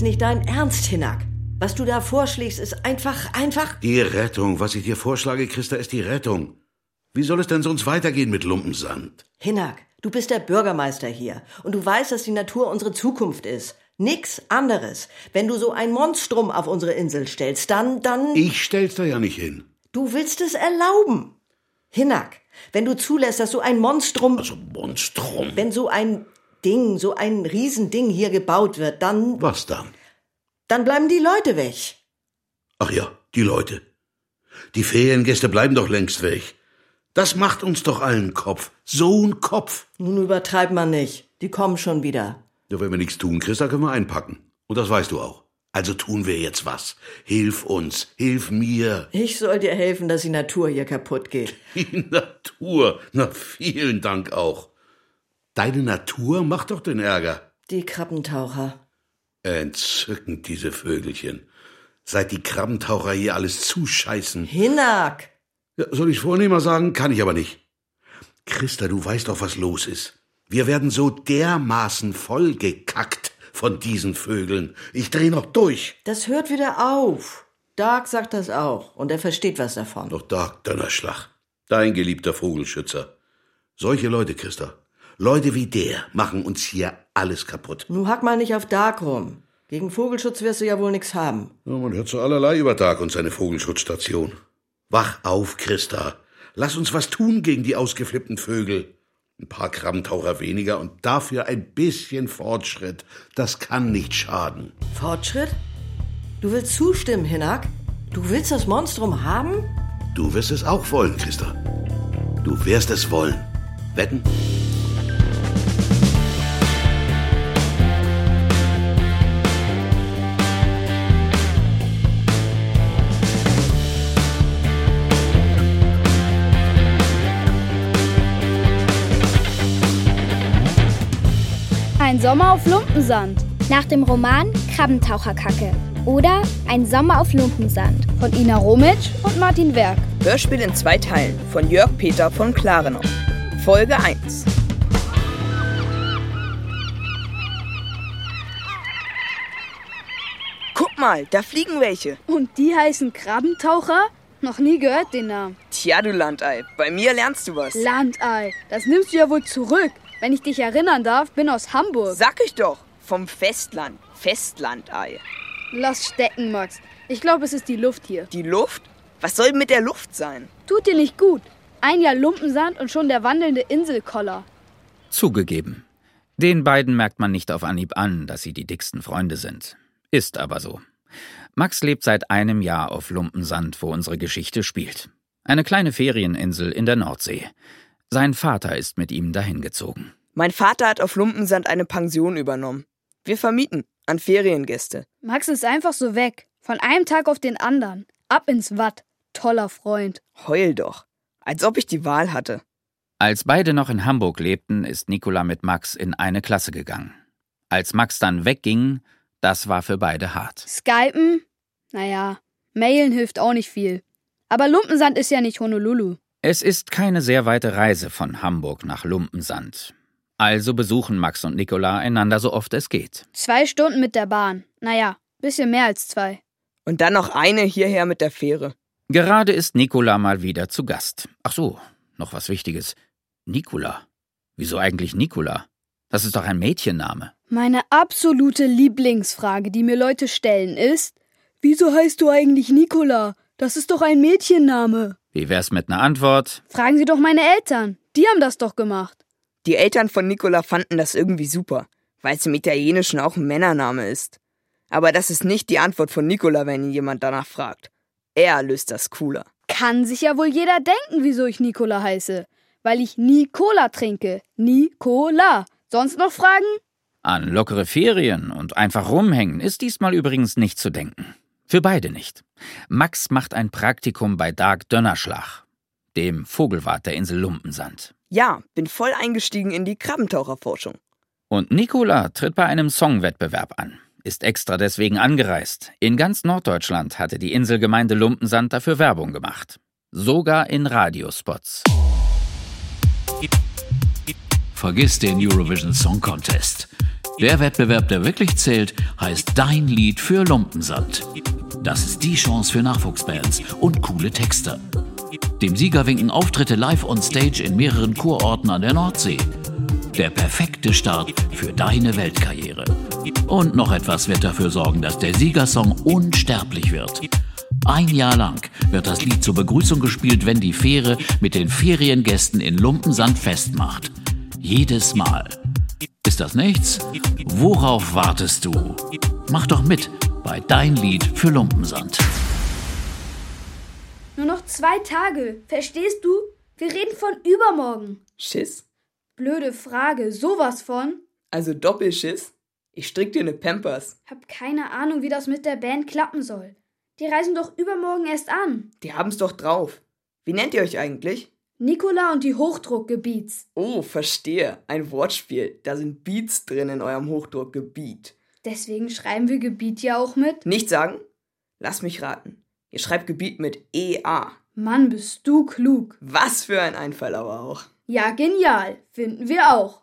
ist nicht dein Ernst, Hinak. Was du da vorschlägst, ist einfach, einfach. Die Rettung. Was ich dir vorschlage, Christa, ist die Rettung. Wie soll es denn sonst weitergehen mit Lumpensand? Hinak, du bist der Bürgermeister hier. Und du weißt, dass die Natur unsere Zukunft ist. Nix anderes. Wenn du so ein Monstrum auf unsere Insel stellst, dann, dann. Ich stell's da ja nicht hin. Du willst es erlauben. Hinak, wenn du zulässt, dass so ein Monstrum. Also Monstrum. Wenn so ein Ding, so ein Riesending hier gebaut wird, dann. Was dann? Dann bleiben die Leute weg. Ach ja, die Leute. Die Feriengäste bleiben doch längst weg. Das macht uns doch allen Kopf. So ein Kopf. Nun übertreibt man nicht. Die kommen schon wieder. Ja, wenn wir nichts tun, Christa, können wir einpacken. Und das weißt du auch. Also tun wir jetzt was. Hilf uns, hilf mir. Ich soll dir helfen, dass die Natur hier kaputt geht. Die Natur. Na, vielen Dank auch. Deine Natur macht doch den Ärger. Die Krabbentaucher. Entzückend, diese Vögelchen. Seit die Krabbentaucher hier alles zuscheißen. Hinak! Ja, soll ich vornehmer sagen? Kann ich aber nicht. Christa, du weißt doch, was los ist. Wir werden so dermaßen vollgekackt von diesen Vögeln. Ich dreh noch durch. Das hört wieder auf. Dark sagt das auch. Und er versteht was davon. Doch Dark Donnerschlag. Dein geliebter Vogelschützer. Solche Leute, Christa. Leute wie der machen uns hier alles kaputt. Nun hack mal nicht auf Dark rum. Gegen Vogelschutz wirst du ja wohl nix haben. Ja, man hört so allerlei über Dark und seine Vogelschutzstation. Wach auf, Christa. Lass uns was tun gegen die ausgeflippten Vögel. Ein paar Krabbentaucher weniger und dafür ein bisschen Fortschritt. Das kann nicht schaden. Fortschritt? Du willst zustimmen, Hinak? Du willst das Monstrum haben? Du wirst es auch wollen, Christa. Du wirst es wollen. Wetten? Ein Sommer auf Lumpensand. Nach dem Roman Krabbentaucherkacke. Oder Ein Sommer auf Lumpensand von Ina Romitsch und Martin Werk. Hörspiel in zwei Teilen von Jörg Peter von Klarenau. Folge 1. Guck mal, da fliegen welche. Und die heißen Krabbentaucher? Noch nie gehört den Namen. Tja, du Landei, bei mir lernst du was. Landei, das nimmst du ja wohl zurück. Wenn ich dich erinnern darf, bin aus Hamburg. Sag ich doch, vom Festland. Festlandei. Lass stecken, Max. Ich glaube, es ist die Luft hier. Die Luft? Was soll mit der Luft sein? Tut dir nicht gut. Ein Jahr Lumpensand und schon der wandelnde Inselkoller. Zugegeben. Den beiden merkt man nicht auf Anhieb an, dass sie die dicksten Freunde sind. Ist aber so. Max lebt seit einem Jahr auf Lumpensand, wo unsere Geschichte spielt. Eine kleine Ferieninsel in der Nordsee. Sein Vater ist mit ihm dahin gezogen. Mein Vater hat auf Lumpensand eine Pension übernommen. Wir vermieten an Feriengäste. Max ist einfach so weg. Von einem Tag auf den anderen. Ab ins Watt. Toller Freund. Heul doch. Als ob ich die Wahl hatte. Als beide noch in Hamburg lebten, ist Nicola mit Max in eine Klasse gegangen. Als Max dann wegging, das war für beide hart. Skypen? Naja, mailen hilft auch nicht viel. Aber Lumpensand ist ja nicht Honolulu. Es ist keine sehr weite Reise von Hamburg nach Lumpensand. Also besuchen Max und Nicola einander so oft es geht. Zwei Stunden mit der Bahn. Naja, bisschen mehr als zwei. Und dann noch eine hierher mit der Fähre. Gerade ist Nicola mal wieder zu Gast. Ach so, noch was Wichtiges. Nicola. Wieso eigentlich Nicola? Das ist doch ein Mädchenname. Meine absolute Lieblingsfrage, die mir Leute stellen, ist: Wieso heißt du eigentlich Nicola? Das ist doch ein Mädchenname. Wie wär's mit einer Antwort? Fragen Sie doch meine Eltern. Die haben das doch gemacht. Die Eltern von Nicola fanden das irgendwie super, weil es im Italienischen auch ein Männername ist. Aber das ist nicht die Antwort von Nicola, wenn ihn jemand danach fragt. Er löst das cooler. Kann sich ja wohl jeder denken, wieso ich Nicola heiße. Weil ich nie Cola trinke. Nicola. Sonst noch Fragen? An lockere Ferien und einfach rumhängen ist diesmal übrigens nicht zu denken. Für beide nicht. Max macht ein Praktikum bei Dark Dönnerschlag, dem Vogelwart der Insel Lumpensand. Ja, bin voll eingestiegen in die Krabbentaucherforschung. Und Nicola tritt bei einem Songwettbewerb an. Ist extra deswegen angereist. In ganz Norddeutschland hatte die Inselgemeinde Lumpensand dafür Werbung gemacht. Sogar in Radiospots. Vergiss den Eurovision Song Contest. Der Wettbewerb, der wirklich zählt, heißt Dein Lied für Lumpensand. Das ist die Chance für Nachwuchsbands und coole Texter. Dem Sieger winken Auftritte live on stage in mehreren Kurorten an der Nordsee. Der perfekte Start für deine Weltkarriere. Und noch etwas wird dafür sorgen, dass der Siegersong unsterblich wird. Ein Jahr lang wird das Lied zur Begrüßung gespielt, wenn die Fähre mit den Feriengästen in Lumpensand festmacht. Jedes Mal. Ist das nichts? Worauf wartest du? Mach doch mit bei Dein Lied für Lumpensand. Nur noch zwei Tage. Verstehst du? Wir reden von übermorgen. Schiss? Blöde Frage. Sowas von? Also Doppelschiss? Ich strick dir ne Pampers. Hab keine Ahnung, wie das mit der Band klappen soll. Die reisen doch übermorgen erst an. Die haben's doch drauf. Wie nennt ihr euch eigentlich? Nikola und die Hochdruckgebiets. Oh, verstehe. Ein Wortspiel. Da sind Beats drin in eurem Hochdruckgebiet. Deswegen schreiben wir Gebiet ja auch mit. Nicht sagen? Lass mich raten. Ihr schreibt Gebiet mit EA. Mann, bist du klug. Was für ein Einfall aber auch. Ja, genial. Finden wir auch.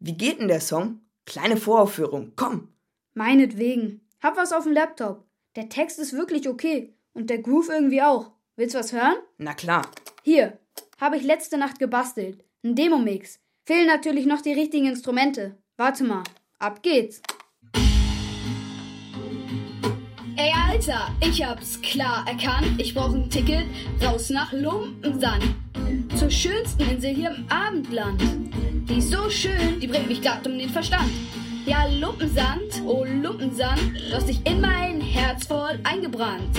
Wie geht denn der Song? Kleine Voraufführung. Komm. Meinetwegen. Hab was auf dem Laptop. Der Text ist wirklich okay. Und der Groove irgendwie auch. Willst du was hören? Na klar. Hier. Habe ich letzte Nacht gebastelt. Ein Demo-Mix. Fehlen natürlich noch die richtigen Instrumente. Warte mal. Ab geht's. Ey, Alter, ich hab's klar erkannt. Ich brauch ein Ticket raus nach Lumpensand. Zur schönsten Insel hier im Abendland. Die ist so schön, die bringt mich grad um den Verstand. Ja, Lumpensand, oh Lumpensand, du hast dich in mein Herz voll eingebrannt.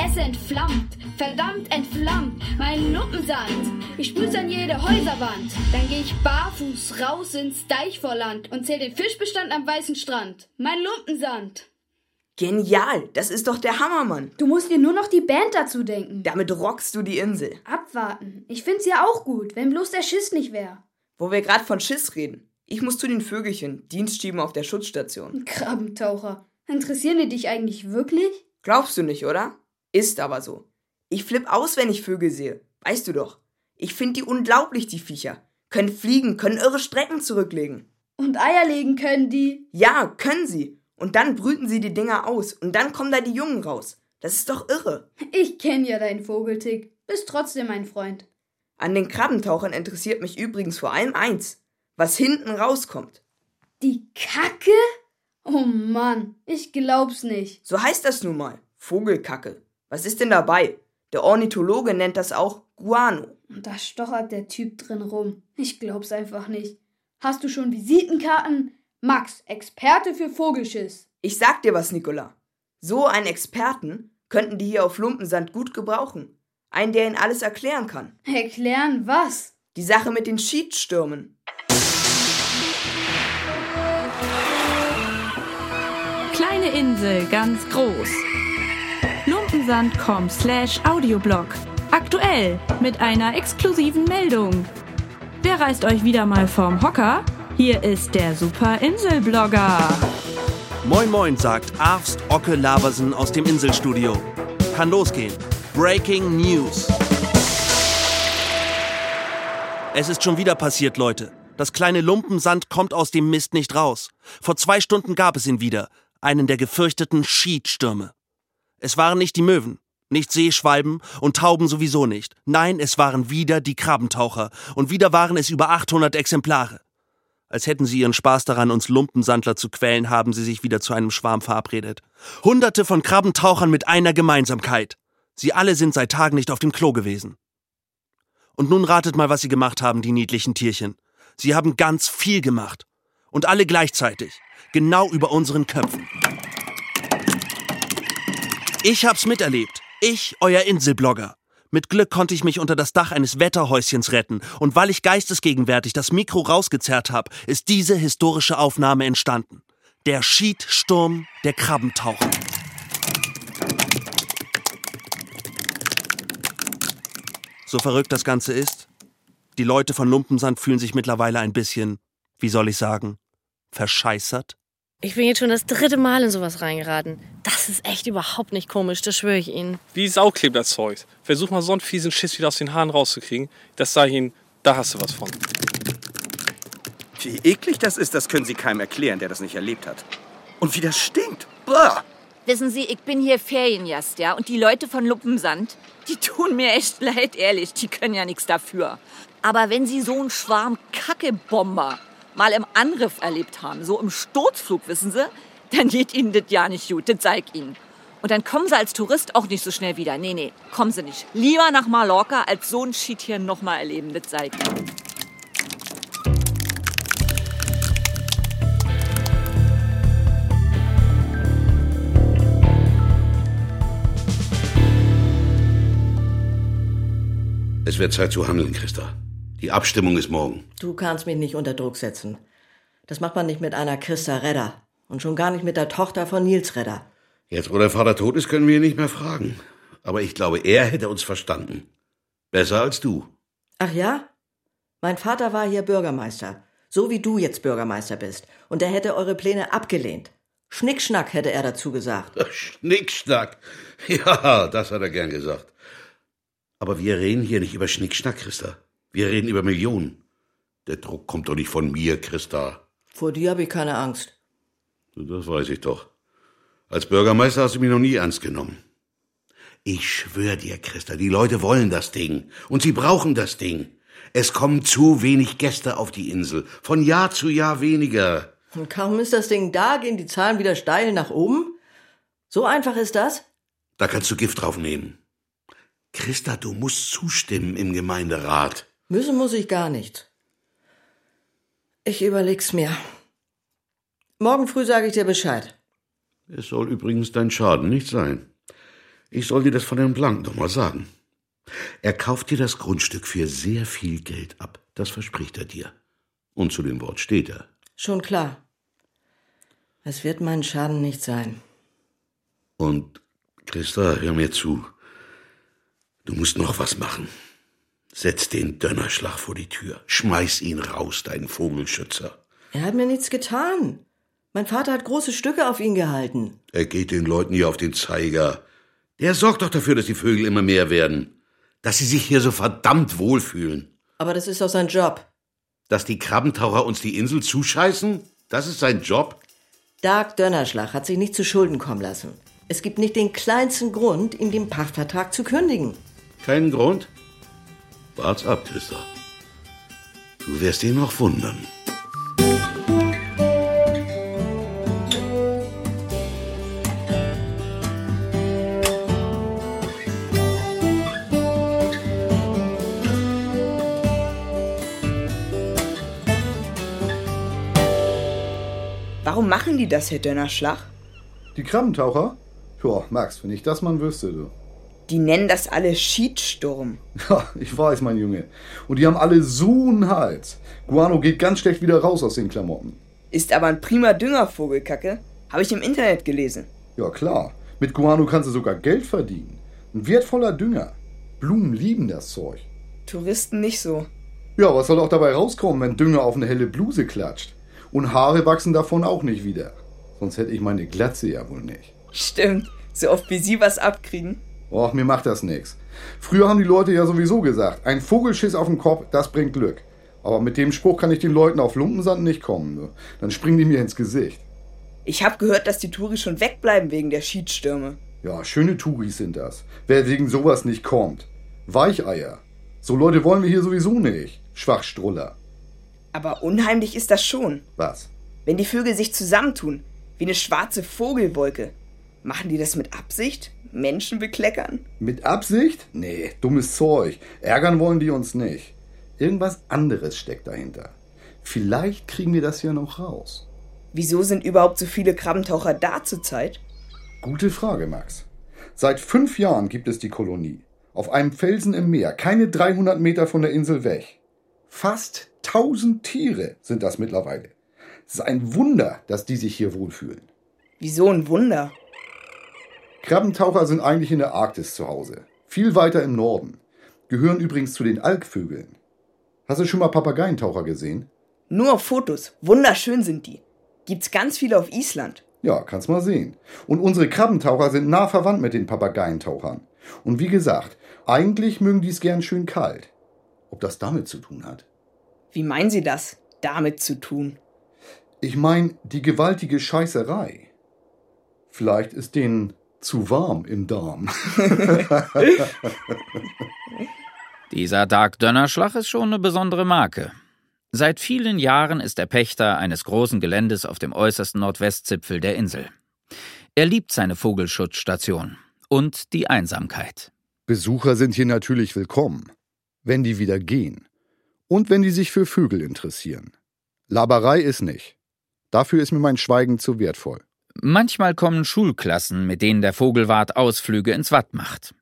Es entflammt, verdammt entflammt, mein Lumpensand. Ich sprüh's an jede Häuserwand. Dann geh ich barfuß raus ins Deichvorland und zähl den Fischbestand am weißen Strand. Mein Lumpensand. Genial. Das ist doch der Hammer, Mann. Du musst dir nur noch die Band dazu denken. Damit rockst du die Insel. Abwarten. Ich find's ja auch gut, wenn bloß der Schiss nicht wär. Wo wir gerade von Schiss reden. Ich muss zu den Vögelchen, Dienst schieben auf der Schutzstation. Krabbentaucher. Interessieren die dich eigentlich wirklich? Glaubst du nicht, oder? Ist aber so. Ich flipp aus, wenn ich Vögel sehe. Weißt du doch. Ich find die unglaublich, die Viecher. Können fliegen, können irre Strecken zurücklegen. Und Eier legen können die. Ja, können sie. Und dann brüten sie die Dinger aus. Und dann kommen da die Jungen raus. Das ist doch irre. Ich kenn ja deinen Vogeltick. Bist trotzdem mein Freund. An den Krabbentauchern interessiert mich übrigens vor allem eins. Was hinten rauskommt. Die Kacke? Oh Mann, ich glaub's nicht. So heißt das nun mal. Vogelkacke. Was ist denn dabei? Der Ornithologe nennt das auch Guano. Und da stochert der Typ drin rum. Ich glaub's einfach nicht. Hast du schon Visitenkarten? Max, Experte für Vogelschiss. Ich sag dir was, Nicola. So einen Experten könnten die hier auf Lumpensand gut gebrauchen. Einen, der ihnen alles erklären kann. Erklären was? Die Sache mit den Schiedstürmen. Kleine Insel, ganz groß. Lumpensand.com slash Audioblog. Aktuell mit einer exklusiven Meldung. Wer reißt euch wieder mal vom Hocker? Hier ist der Super Inselblogger. Moin Moin, sagt Arvst Ocke Laversen aus dem Inselstudio. Kann losgehen. Breaking News. Es ist schon wieder passiert, Leute. Das kleine Lumpensand kommt aus dem Mist nicht raus. Vor zwei Stunden gab es ihn wieder. Einen der gefürchteten Schiedstürme. Es waren nicht die Möwen, nicht Seeschwalben und Tauben sowieso nicht. Nein, es waren wieder die Krabbentaucher. Und wieder waren es über 800 Exemplare. Als hätten sie ihren Spaß daran, uns Lumpensandler zu quälen, haben sie sich wieder zu einem Schwarm verabredet. Hunderte von Krabbentauchern mit einer Gemeinsamkeit. Sie alle sind seit Tagen nicht auf dem Klo gewesen. Und nun ratet mal, was sie gemacht haben, die niedlichen Tierchen. Sie haben ganz viel gemacht. Und alle gleichzeitig. Genau über unseren Köpfen. Ich hab's miterlebt. Ich, euer Inselblogger. Mit Glück konnte ich mich unter das Dach eines Wetterhäuschens retten, und weil ich geistesgegenwärtig das Mikro rausgezerrt habe, ist diese historische Aufnahme entstanden. Der Schiedsturm der Krabbentaucher. So verrückt das Ganze ist, die Leute von Lumpensand fühlen sich mittlerweile ein bisschen, wie soll ich sagen, verscheißert. Ich bin jetzt schon das dritte Mal in sowas reingeraten. Das ist echt überhaupt nicht komisch, das schwöre ich Ihnen. Wie Sau klebt das Zeug. Versuch mal so einen fiesen Schiss wieder aus den Haaren rauszukriegen. Das sag ich Ihnen, da hast du was von. Wie eklig das ist, das können Sie keinem erklären, der das nicht erlebt hat. Und wie das stinkt. Blah. Wissen Sie, ich bin hier Feriengast, ja, und die Leute von Luppensand, die tun mir echt leid, ehrlich, die können ja nichts dafür. Aber wenn Sie so einen Schwarm Kackebomber mal im Angriff erlebt haben, so im Sturzflug, wissen Sie, dann geht Ihnen das ja nicht gut, das zeig Ihnen. Und dann kommen Sie als Tourist auch nicht so schnell wieder. Nee, nee, kommen Sie nicht. Lieber nach Mallorca, als so ein Schied hier nochmal erleben, das zeig Ihnen. Es wird Zeit zu handeln, Christa. Die Abstimmung ist morgen. Du kannst mich nicht unter Druck setzen. Das macht man nicht mit einer Christa Redder. Und schon gar nicht mit der Tochter von Nils Redder. Jetzt, wo der Vater tot ist, können wir ihn nicht mehr fragen. Aber ich glaube, er hätte uns verstanden. Besser als du. Ach ja? Mein Vater war hier Bürgermeister. So wie du jetzt Bürgermeister bist. Und er hätte eure Pläne abgelehnt. Schnickschnack hätte er dazu gesagt. Schnickschnack. Ja, das hat er gern gesagt. Aber wir reden hier nicht über Schnickschnack, Christa. Wir reden über Millionen. Der Druck kommt doch nicht von mir, Christa. Vor dir habe ich keine Angst. Das weiß ich doch. Als Bürgermeister hast du mich noch nie ernst genommen. Ich schwör dir, Christa, die Leute wollen das Ding. Und sie brauchen das Ding. Es kommen zu wenig Gäste auf die Insel. Von Jahr zu Jahr weniger. Und kaum ist das Ding da, gehen die Zahlen wieder steil nach oben? So einfach ist das? Da kannst du Gift drauf nehmen. Christa, du musst zustimmen im Gemeinderat. Müssen muss ich gar nicht. Ich überleg's mir. Morgen früh sage ich dir Bescheid. Es soll übrigens dein Schaden nicht sein. Ich soll dir das von Herrn Blank noch mal sagen. Er kauft dir das Grundstück für sehr viel Geld ab. Das verspricht er dir. Und zu dem Wort steht er. Schon klar. Es wird mein Schaden nicht sein. Und Christa, hör mir zu. Du musst noch was machen. Setz den Dönnerschlag vor die Tür. Schmeiß ihn raus, deinen Vogelschützer. Er hat mir nichts getan. Mein Vater hat große Stücke auf ihn gehalten. Er geht den Leuten hier auf den Zeiger. Der sorgt doch dafür, dass die Vögel immer mehr werden. Dass sie sich hier so verdammt wohlfühlen. Aber das ist doch sein Job. Dass die Krabbentaucher uns die Insel zuscheißen? Das ist sein Job? Dark Dönnerschlag hat sich nicht zu Schulden kommen lassen. Es gibt nicht den kleinsten Grund, ihm den Pachtvertrag zu kündigen. Keinen Grund? Wart's ab, Christa. Du wirst ihn noch wundern. Warum machen die das, Herr Dönnerschlag? Die Krabbentaucher? Tja, Max, wenn ich das mal wüsste, du. Die nennen das alle Schietsturm. Ja, ich weiß, mein Junge. Und die haben alle so einen Hals. Guano geht ganz schlecht wieder raus aus den Klamotten. Ist aber ein prima Düngervogelkacke. Habe ich im Internet gelesen. Ja, klar. Mit Guano kannst du sogar Geld verdienen. Ein wertvoller Dünger. Blumen lieben das Zeug. Touristen nicht so. Ja, was soll auch dabei rauskommen, wenn Dünger auf eine helle Bluse klatscht? Und Haare wachsen davon auch nicht wieder. Sonst hätte ich meine Glatze ja wohl nicht. Stimmt. So oft wie Sie was abkriegen. Och, mir macht das nix. Früher haben die Leute ja sowieso gesagt, ein Vogelschiss auf dem Kopf, das bringt Glück. Aber mit dem Spruch kann ich den Leuten auf Lumpensand nicht kommen. Ne? Dann springen die mir ins Gesicht. Ich hab gehört, dass die Touris schon wegbleiben wegen der Schiedstürme. Ja, schöne Touris sind das. Wer wegen sowas nicht kommt. Weicheier. So Leute wollen wir hier sowieso nicht. Schwachstruller. Aber unheimlich ist das schon. Was? Wenn die Vögel sich zusammentun, wie eine schwarze Vogelwolke. Machen die das mit Absicht? Menschen bekleckern? Mit Absicht? Nee, dummes Zeug. Ärgern wollen die uns nicht. Irgendwas anderes steckt dahinter. Vielleicht kriegen wir das ja noch raus. Wieso sind überhaupt so viele Krabbentaucher da zurzeit? Gute Frage, Max. Seit fünf Jahren gibt es die Kolonie. Auf einem Felsen im Meer, keine 300 Meter von der Insel weg. Fast 1000 Tiere sind das mittlerweile. Es ist ein Wunder, dass die sich hier wohlfühlen. Wieso ein Wunder? Krabbentaucher sind eigentlich in der Arktis zu Hause. Viel weiter im Norden. Gehören übrigens zu den Alkvögeln. Hast du schon mal Papageientaucher gesehen? Nur auf Fotos. Wunderschön sind die. Gibt's ganz viele auf Island. Ja, kannst mal sehen. Und unsere Krabbentaucher sind nah verwandt mit den Papageientauchern. Und wie gesagt, eigentlich mögen die es gern schön kalt. Ob das damit zu tun hat? Wie meinen Sie das? damit zu tun? Ich meine, die gewaltige Scheißerei. Vielleicht ist denen zu warm im Darm. Dieser Dark Dönnerschlag ist schon eine besondere Marke. Seit vielen Jahren ist er Pächter eines großen Geländes auf dem äußersten Nordwestzipfel der Insel. Er liebt seine Vogelschutzstation und die Einsamkeit. Besucher sind hier natürlich willkommen, wenn die wieder gehen und wenn die sich für Vögel interessieren. Laberei ist nicht. Dafür ist mir mein Schweigen zu wertvoll. Manchmal kommen Schulklassen, mit denen der Vogelwart Ausflüge ins Watt macht.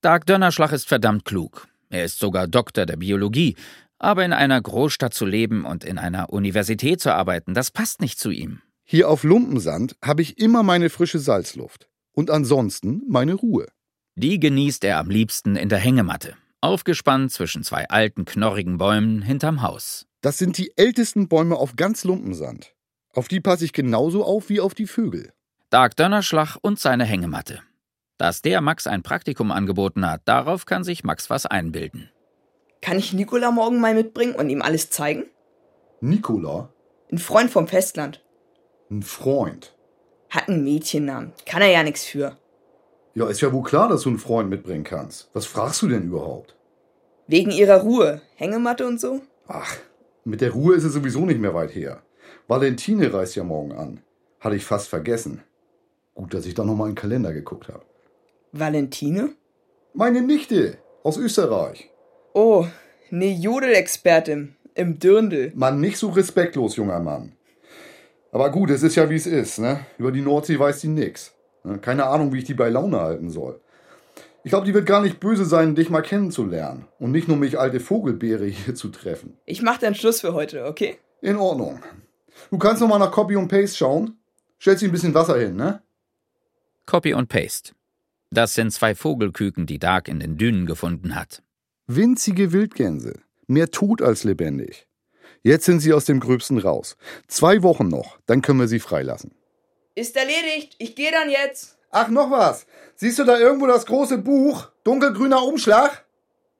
Dark Dönnerschlag ist verdammt klug. Er ist sogar Doktor der Biologie, aber in einer Großstadt zu leben und in einer Universität zu arbeiten, das passt nicht zu ihm. Hier auf Lumpensand habe ich immer meine frische Salzluft und ansonsten meine Ruhe. Die genießt er am liebsten in der Hängematte, aufgespannt zwischen zwei alten, knorrigen Bäumen hinterm Haus. Das sind die ältesten Bäume auf ganz Lumpensand. Auf die passe ich genauso auf wie auf die Vögel. Dark Dönnerschlag und seine Hängematte. Dass der Max ein Praktikum angeboten hat, darauf kann sich Max was einbilden. Kann ich Nikola morgen mal mitbringen und ihm alles zeigen? Nikola? Ein Freund vom Festland. Ein Freund? Hat einen Mädchennamen. Kann er ja nichts für. Ja, ist ja wohl klar, dass du einen Freund mitbringen kannst. Was fragst du denn überhaupt? Wegen ihrer Ruhe. Hängematte und so? Ach, mit der Ruhe ist es sowieso nicht mehr weit her. Valentine reist ja morgen an. Hatte ich fast vergessen. Gut, dass ich da nochmal in den Kalender geguckt habe. Valentine? Meine Nichte aus Österreich. Oh, ne Jodelexpertin im Dirndl. Mann, nicht so respektlos, junger Mann. Aber gut, es ist ja wie es ist, ne? Über die Nordsee weiß die nix. Ne? Keine Ahnung, wie ich die bei Laune halten soll. Ich glaube, die wird gar nicht böse sein, dich mal kennenzulernen und nicht nur mich alte Vogelbeere hier zu treffen. Ich mach dann Schluss für heute, okay? In Ordnung. Du kannst noch mal nach Copy und Paste schauen. Stellst dir ein bisschen Wasser hin, ne? Copy und Paste. Das sind zwei Vogelküken, die Dark in den Dünen gefunden hat. Winzige Wildgänse. Mehr tot als lebendig. Jetzt sind sie aus dem Gröbsten raus. Zwei Wochen noch, dann können wir sie freilassen. Ist erledigt. Ich gehe dann jetzt. Ach, noch was. Siehst du da irgendwo das große Buch? Dunkelgrüner Umschlag?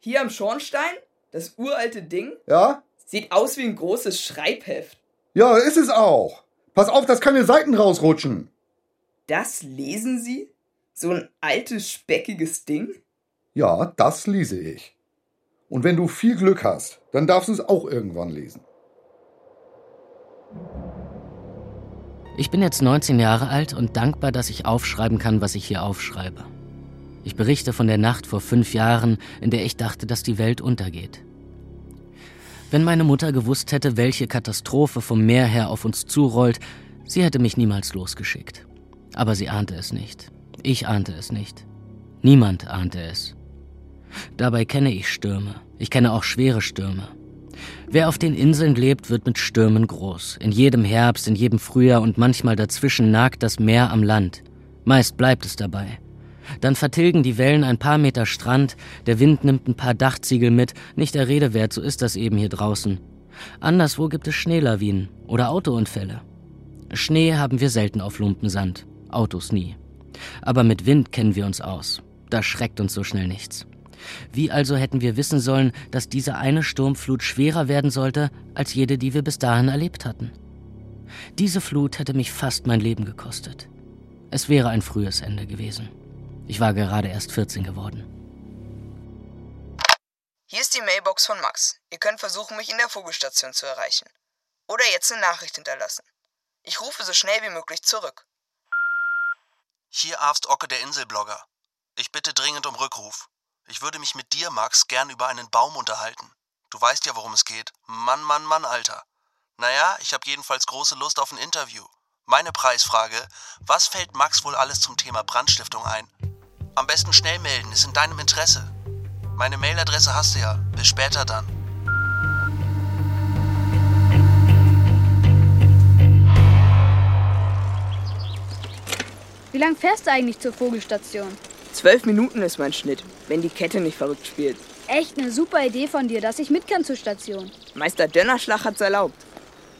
Hier am Schornstein? Das uralte Ding? Ja? Sieht aus wie ein großes Schreibheft. Ja, ist es auch. Pass auf, dass keine Seiten rausrutschen. Das lesen Sie? So ein altes, speckiges Ding? Ja, das lese ich. Und wenn du viel Glück hast, dann darfst du es auch irgendwann lesen. Ich bin jetzt 19 Jahre alt und dankbar, dass ich aufschreiben kann, was ich hier aufschreibe. Ich berichte von der Nacht vor fünf Jahren, in der ich dachte, dass die Welt untergeht. Wenn meine Mutter gewusst hätte, welche Katastrophe vom Meer her auf uns zurollt, sie hätte mich niemals losgeschickt. Aber sie ahnte es nicht. Ich ahnte es nicht. Niemand ahnte es. Dabei kenne ich Stürme. Ich kenne auch schwere Stürme. Wer auf den Inseln lebt, wird mit Stürmen groß. In jedem Herbst, in jedem Frühjahr und manchmal dazwischen nagt das Meer am Land. Meist bleibt es dabei. Dann vertilgen die Wellen ein paar Meter Strand, der Wind nimmt ein paar Dachziegel mit, nicht der Rede wert, so ist das eben hier draußen. Anderswo gibt es Schneelawinen oder Autounfälle. Schnee haben wir selten auf Lumpensand, Autos nie. Aber mit Wind kennen wir uns aus. Da schreckt uns so schnell nichts. Wie also hätten wir wissen sollen, dass diese eine Sturmflut schwerer werden sollte als jede, die wir bis dahin erlebt hatten? Diese Flut hätte mich fast mein Leben gekostet. Es wäre ein frühes Ende gewesen. Ich war gerade erst 14 geworden. Hier ist die Mailbox von Max. Ihr könnt versuchen, mich in der Vogelstation zu erreichen. Oder jetzt eine Nachricht hinterlassen. Ich rufe so schnell wie möglich zurück. Hier Arzt Ocke, der Inselblogger. Ich bitte dringend um Rückruf. Ich würde mich mit dir, Max, gern über einen Baum unterhalten. Du weißt ja, worum es geht. Mann, Mann, Mann, Alter. Naja, ich habe jedenfalls große Lust auf ein Interview. Meine Preisfrage: Was fällt Max wohl alles zum Thema Brandstiftung ein? Am besten schnell melden, ist in deinem Interesse. Meine Mailadresse hast du ja. Bis später dann. Wie lang fährst du eigentlich zur Vogelstation? Zwölf Minuten ist mein Schnitt, wenn die Kette nicht verrückt spielt. Echt eine super Idee von dir, dass ich mit kann zur Station. Meister Dönnerschlag hat's erlaubt.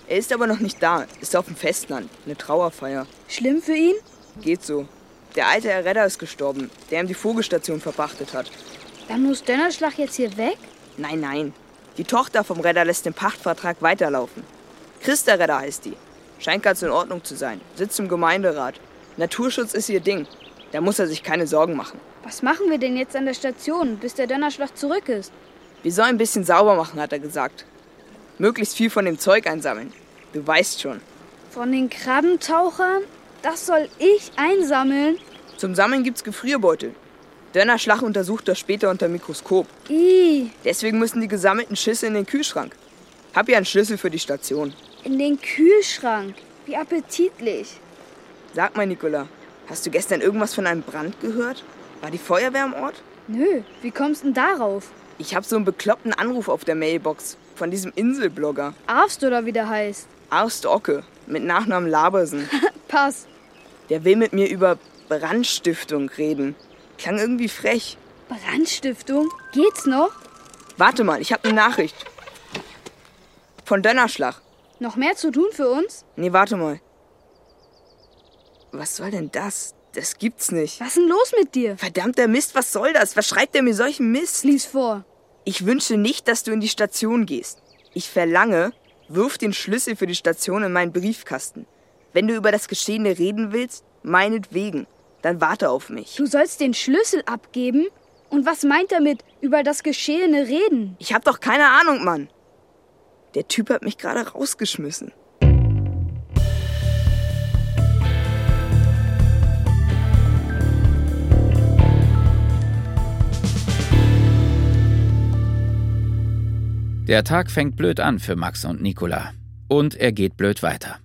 Er ist aber noch nicht da, ist auf dem Festland. Eine Trauerfeier. Schlimm für ihn? Geht so. Der alte Herr Redder ist gestorben, der ihm die Vogelstation verpachtet hat. Dann muss Dönnerschlag jetzt hier weg? Nein, nein. Die Tochter vom Redder lässt den Pachtvertrag weiterlaufen. Christa-Redder heißt die. Scheint ganz in Ordnung zu sein. Sitzt im Gemeinderat. Naturschutz ist ihr Ding. Da muss er sich keine Sorgen machen. Was machen wir denn jetzt an der Station, bis der Donnerschlag zurück ist? Wir sollen ein bisschen sauber machen, hat er gesagt. Möglichst viel von dem Zeug einsammeln. Du weißt schon. Von den Krabbentauchern? Das soll ich einsammeln? Zum Sammeln gibt's Gefrierbeutel. Dönnerschlag untersucht das später unter Mikroskop. I. Deswegen müssen die gesammelten Schüsse in den Kühlschrank. Hab ja einen Schlüssel für die Station. In den Kühlschrank. Wie appetitlich. Sag mal, Nicola, hast du gestern irgendwas von einem Brand gehört? War die Feuerwehr am Ort? Nö, wie kommst du denn darauf? Ich hab so einen bekloppten Anruf auf der Mailbox von diesem Inselblogger. Arfst oder wie der heißt? Arst Ocke, mit Nachnamen Labersen. Pass. Der will mit mir über Brandstiftung reden. Klang irgendwie frech. Brandstiftung? Geht's noch? Warte mal, ich hab eine Nachricht. Von Dönnerschlag. Noch mehr zu tun für uns? Nee, warte mal. Was soll denn das? Das gibt's nicht. Was ist denn los mit dir? Verdammter Mist, was soll das? Was schreibt er mir solchen Mist? Lies vor. Ich wünsche nicht, dass du in die Station gehst. Ich verlange, wirf den Schlüssel für die Station in meinen Briefkasten. Wenn du über das Geschehene reden willst, meinetwegen. Dann warte auf mich. Du sollst den Schlüssel abgeben? Und was meint er mit über das Geschehene reden? Ich hab doch keine Ahnung, Mann. Der Typ hat mich gerade rausgeschmissen. Der Tag fängt blöd an für Max und Nicola. Und er geht blöd weiter.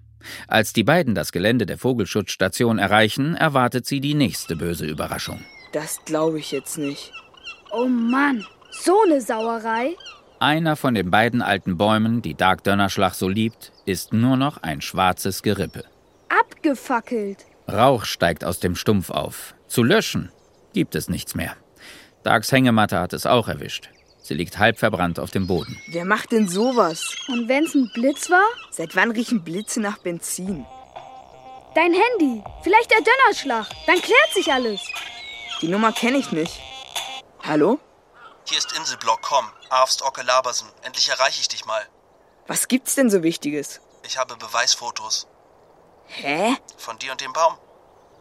Als die beiden das Gelände der Vogelschutzstation erreichen, erwartet sie die nächste böse Überraschung. Das glaube ich jetzt nicht. Oh Mann, so eine Sauerei. Einer von den beiden alten Bäumen, die Dark Dönnerschlag so liebt, ist nur noch ein schwarzes Gerippe. Abgefackelt. Rauch steigt aus dem Stumpf auf. Zu löschen gibt es nichts mehr. Darks Hängematte hat es auch erwischt. Sie liegt halb verbrannt auf dem Boden. Wer macht denn sowas? Und wenn's ein Blitz war? Seit wann riechen Blitze nach Benzin? Dein Handy. Vielleicht der Dönnerschlag. Dann klärt sich alles. Die Nummer kenne ich nicht. Hallo? Hier ist Inselblock, komm. Arfst Ocke Labersen. Endlich erreiche ich dich mal. Was gibt's denn so Wichtiges? Ich habe Beweisfotos. Hä? Von dir und dem Baum.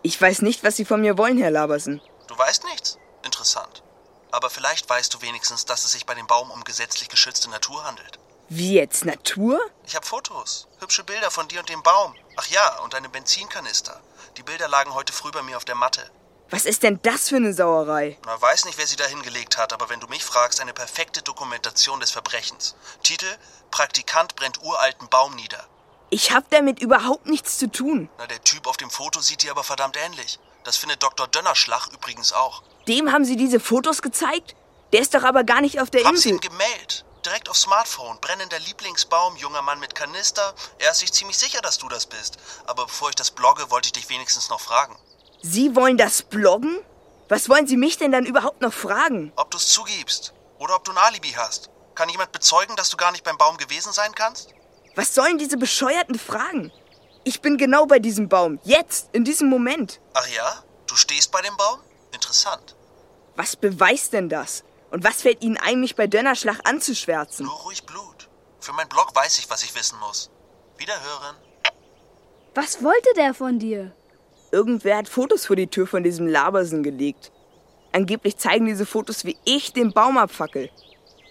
Ich weiß nicht, was Sie von mir wollen, Herr Labersen. Du weißt nichts? Interessant. Aber vielleicht weißt du wenigstens, dass es sich bei dem Baum um gesetzlich geschützte Natur handelt. Wie jetzt? Natur? Ich habe Fotos. Hübsche Bilder von dir und dem Baum. Ach ja, und eine Benzinkanister. Die Bilder lagen heute früh bei mir auf der Matte. Was ist denn das für eine Sauerei? Man weiß nicht, wer sie da hingelegt hat, aber wenn du mich fragst, eine perfekte Dokumentation des Verbrechens. Titel: Praktikant brennt uralten Baum nieder. Ich hab damit überhaupt nichts zu tun. Na, der Typ auf dem Foto sieht dir aber verdammt ähnlich. Das findet Dr. Dönnerschlag übrigens auch. Dem haben Sie diese Fotos gezeigt? Der ist doch aber gar nicht auf der Hab's Insel. ihm gemeldet. Direkt auf Smartphone. Brennender Lieblingsbaum, junger Mann mit Kanister. Er ist sich ziemlich sicher, dass du das bist. Aber bevor ich das blogge, wollte ich dich wenigstens noch fragen. Sie wollen das bloggen? Was wollen Sie mich denn dann überhaupt noch fragen? Ob du's zugibst. Oder ob du ein Alibi hast. Kann jemand bezeugen, dass du gar nicht beim Baum gewesen sein kannst? Was sollen diese bescheuerten Fragen? Ich bin genau bei diesem Baum. Jetzt, in diesem Moment. Ach ja? Du stehst bei dem Baum? Interessant. Was beweist denn das? Und was fällt Ihnen ein, mich bei Dönnerschlag anzuschwärzen? Nur ruhig Blut. Für mein Blog weiß ich, was ich wissen muss. Wiederhören. Was wollte der von dir? Irgendwer hat Fotos vor die Tür von diesem Labersen gelegt. Angeblich zeigen diese Fotos, wie ich den Baum abfackel.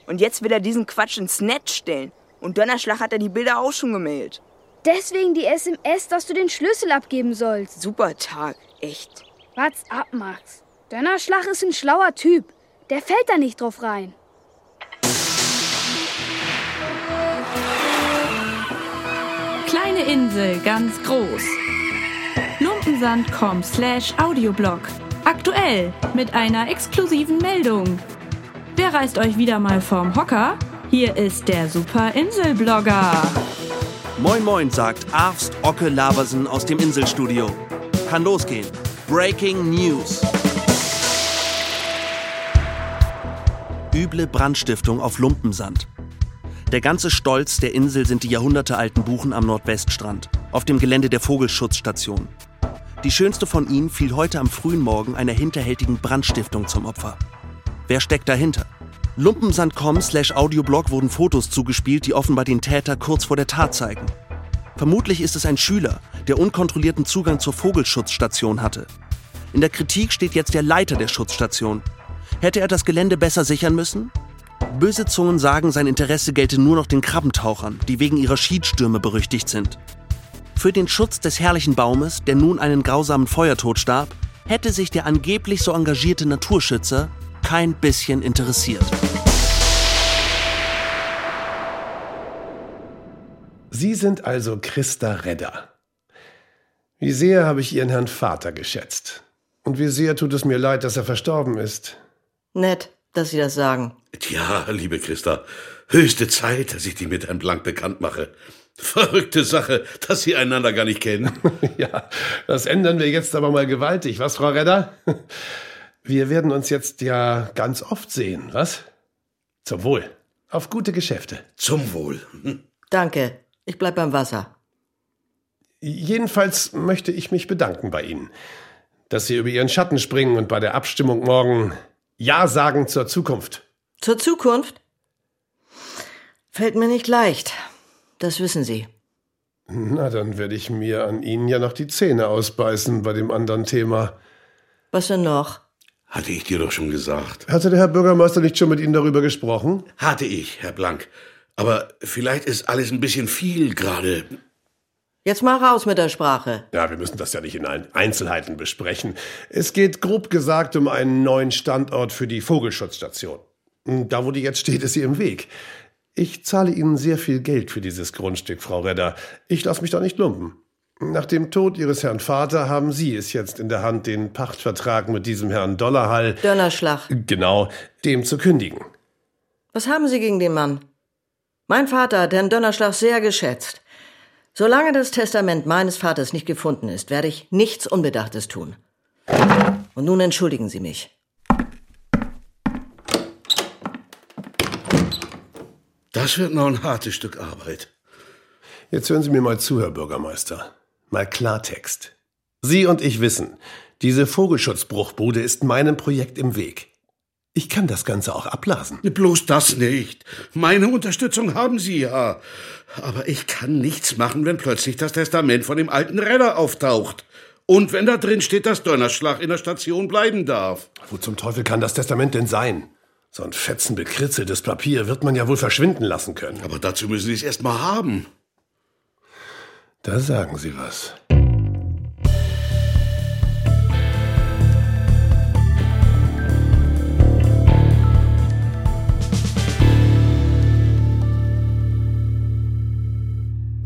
Und jetzt will er diesen Quatsch ins Netz stellen. Und Dönnerschlag hat er die Bilder auch schon gemailt. Deswegen die SMS, dass du den Schlüssel abgeben sollst. Super Tag, echt. Wart's ab, Max. Dönnerschlag ist ein schlauer Typ. Der fällt da nicht drauf rein. Kleine Insel, ganz groß. Lumpensand.com slash Audioblog. Aktuell mit einer exklusiven Meldung. Wer reißt euch wieder mal vom Hocker? Hier ist der Super Inselblogger. Moin Moin, sagt Arfst Ocke Labersen aus dem Inselstudio. Kann losgehen. Breaking News. Üble Brandstiftung auf Lumpensand. Der ganze Stolz der Insel sind die jahrhundertealten Buchen am Nordweststrand, auf dem Gelände der Vogelschutzstation. Die schönste von ihnen fiel heute am frühen Morgen einer hinterhältigen Brandstiftung zum Opfer. Wer steckt dahinter? Lumpensand.com slash Audioblog wurden Fotos zugespielt, die offenbar den Täter kurz vor der Tat zeigen. Vermutlich ist es ein Schüler, der unkontrollierten Zugang zur Vogelschutzstation hatte. In der Kritik steht jetzt der Leiter der Schutzstation. Hätte er das Gelände besser sichern müssen? Böse Zungen sagen, sein Interesse gelte nur noch den Krabbentauchern, die wegen ihrer Schiedstürme berüchtigt sind. Für den Schutz des herrlichen Baumes, der nun einen grausamen Feuertod starb, hätte sich der angeblich so engagierte Naturschützer kein bisschen interessiert. Sie sind also Christa Redder. Wie sehr habe ich Ihren Herrn Vater geschätzt. Und wie sehr tut es mir leid, dass er verstorben ist. Nett, dass Sie das sagen. Tja, liebe Christa, höchste Zeit, dass ich die mit Herrn Blank bekannt mache. Verrückte Sache, dass Sie einander gar nicht kennen. ja, das ändern wir jetzt aber mal gewaltig, was, Frau Redder? Wir werden uns jetzt ja ganz oft sehen, was? Zum Wohl. Auf gute Geschäfte. Zum Wohl. Danke. Ich bleib beim Wasser. Jedenfalls möchte ich mich bedanken bei Ihnen, dass Sie über Ihren Schatten springen und bei der Abstimmung morgen Ja sagen zur Zukunft. Zur Zukunft? Fällt mir nicht leicht. Das wissen Sie. Na, dann werde ich mir an Ihnen ja noch die Zähne ausbeißen bei dem anderen Thema. Was denn noch? Hatte ich dir doch schon gesagt. Hatte der Herr Bürgermeister nicht schon mit Ihnen darüber gesprochen? Hatte ich, Herr Blank. Aber vielleicht ist alles ein bisschen viel gerade. Jetzt mal raus mit der Sprache. Ja, wir müssen das ja nicht in Einzelheiten besprechen. Es geht grob gesagt um einen neuen Standort für die Vogelschutzstation. Da, wo die jetzt steht, ist sie im Weg. Ich zahle Ihnen sehr viel Geld für dieses Grundstück, Frau Redder. Ich lasse mich da nicht lumpen. Nach dem Tod Ihres Herrn Vater haben Sie es jetzt in der Hand, den Pachtvertrag mit diesem Herrn Dollarhall. Dönnerschlag. Genau, dem zu kündigen. Was haben Sie gegen den Mann? Mein Vater hat Herrn Dönnerschlag sehr geschätzt. Solange das Testament meines Vaters nicht gefunden ist, werde ich nichts Unbedachtes tun. Und nun entschuldigen Sie mich. Das wird noch ein hartes Stück Arbeit. Jetzt hören Sie mir mal zu, Herr Bürgermeister. Mal Klartext. Sie und ich wissen, diese Vogelschutzbruchbude ist meinem Projekt im Weg. Ich kann das Ganze auch abblasen. Bloß das nicht. Meine Unterstützung haben Sie ja. Aber ich kann nichts machen, wenn plötzlich das Testament von dem alten Redder auftaucht. Und wenn da drin steht, dass Donnerschlag in der Station bleiben darf. Wo zum Teufel kann das Testament denn sein? So ein fetzen bekritzeltes Papier wird man ja wohl verschwinden lassen können. Aber dazu müssen Sie es erst mal haben. Da sagen Sie was.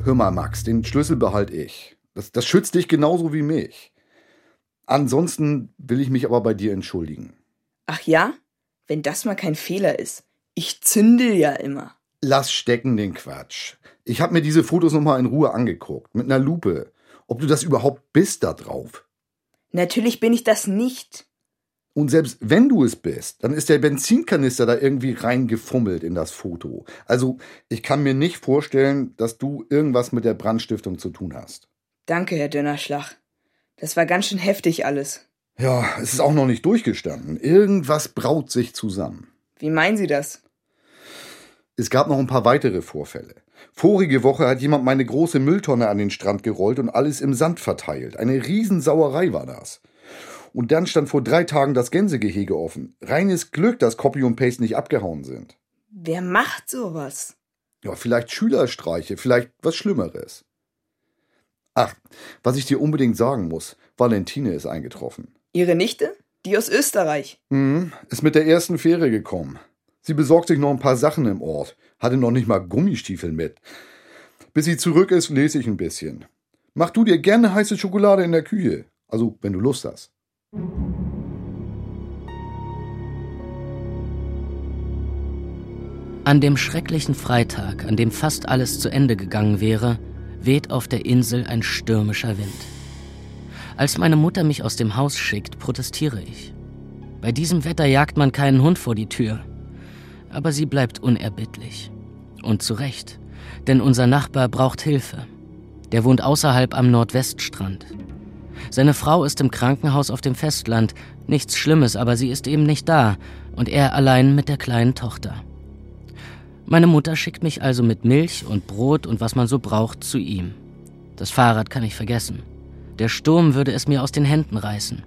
Hör mal, Max, den Schlüssel behalte ich. Das, das schützt dich genauso wie mich. Ansonsten will ich mich aber bei dir entschuldigen. Ach ja? Wenn das mal kein Fehler ist. Ich zündel ja immer. Lass stecken den Quatsch. Ich habe mir diese Fotos nochmal in Ruhe angeguckt, mit einer Lupe. Ob du das überhaupt bist da drauf. Natürlich bin ich das nicht. Und selbst wenn du es bist, dann ist der Benzinkanister da irgendwie reingefummelt in das Foto. Also ich kann mir nicht vorstellen, dass du irgendwas mit der Brandstiftung zu tun hast. Danke, Herr Dönnerschlag. Das war ganz schön heftig alles. Ja, es ist auch noch nicht durchgestanden. Irgendwas braut sich zusammen. Wie meinen Sie das? Es gab noch ein paar weitere Vorfälle. Vorige Woche hat jemand meine große Mülltonne an den Strand gerollt und alles im Sand verteilt. Eine Riesensauerei war das. Und dann stand vor drei Tagen das Gänsegehege offen. Reines Glück, dass Copy und Paste nicht abgehauen sind. Wer macht sowas? Ja, vielleicht Schülerstreiche, vielleicht was Schlimmeres. Ach, was ich dir unbedingt sagen muss, Valentine ist eingetroffen. Ihre Nichte? Die aus Österreich. Hm, ist mit der ersten Fähre gekommen. Sie besorgt sich noch ein paar Sachen im Ort, hatte noch nicht mal Gummistiefel mit. Bis sie zurück ist, lese ich ein bisschen. Mach du dir gerne heiße Schokolade in der Küche. Also, wenn du Lust hast. An dem schrecklichen Freitag, an dem fast alles zu Ende gegangen wäre, weht auf der Insel ein stürmischer Wind. Als meine Mutter mich aus dem Haus schickt, protestiere ich. Bei diesem Wetter jagt man keinen Hund vor die Tür. Aber sie bleibt unerbittlich. Und zu Recht, denn unser Nachbar braucht Hilfe. Der wohnt außerhalb am Nordweststrand. Seine Frau ist im Krankenhaus auf dem Festland. Nichts Schlimmes, aber sie ist eben nicht da. Und er allein mit der kleinen Tochter. Meine Mutter schickt mich also mit Milch und Brot und was man so braucht zu ihm. Das Fahrrad kann ich vergessen. Der Sturm würde es mir aus den Händen reißen.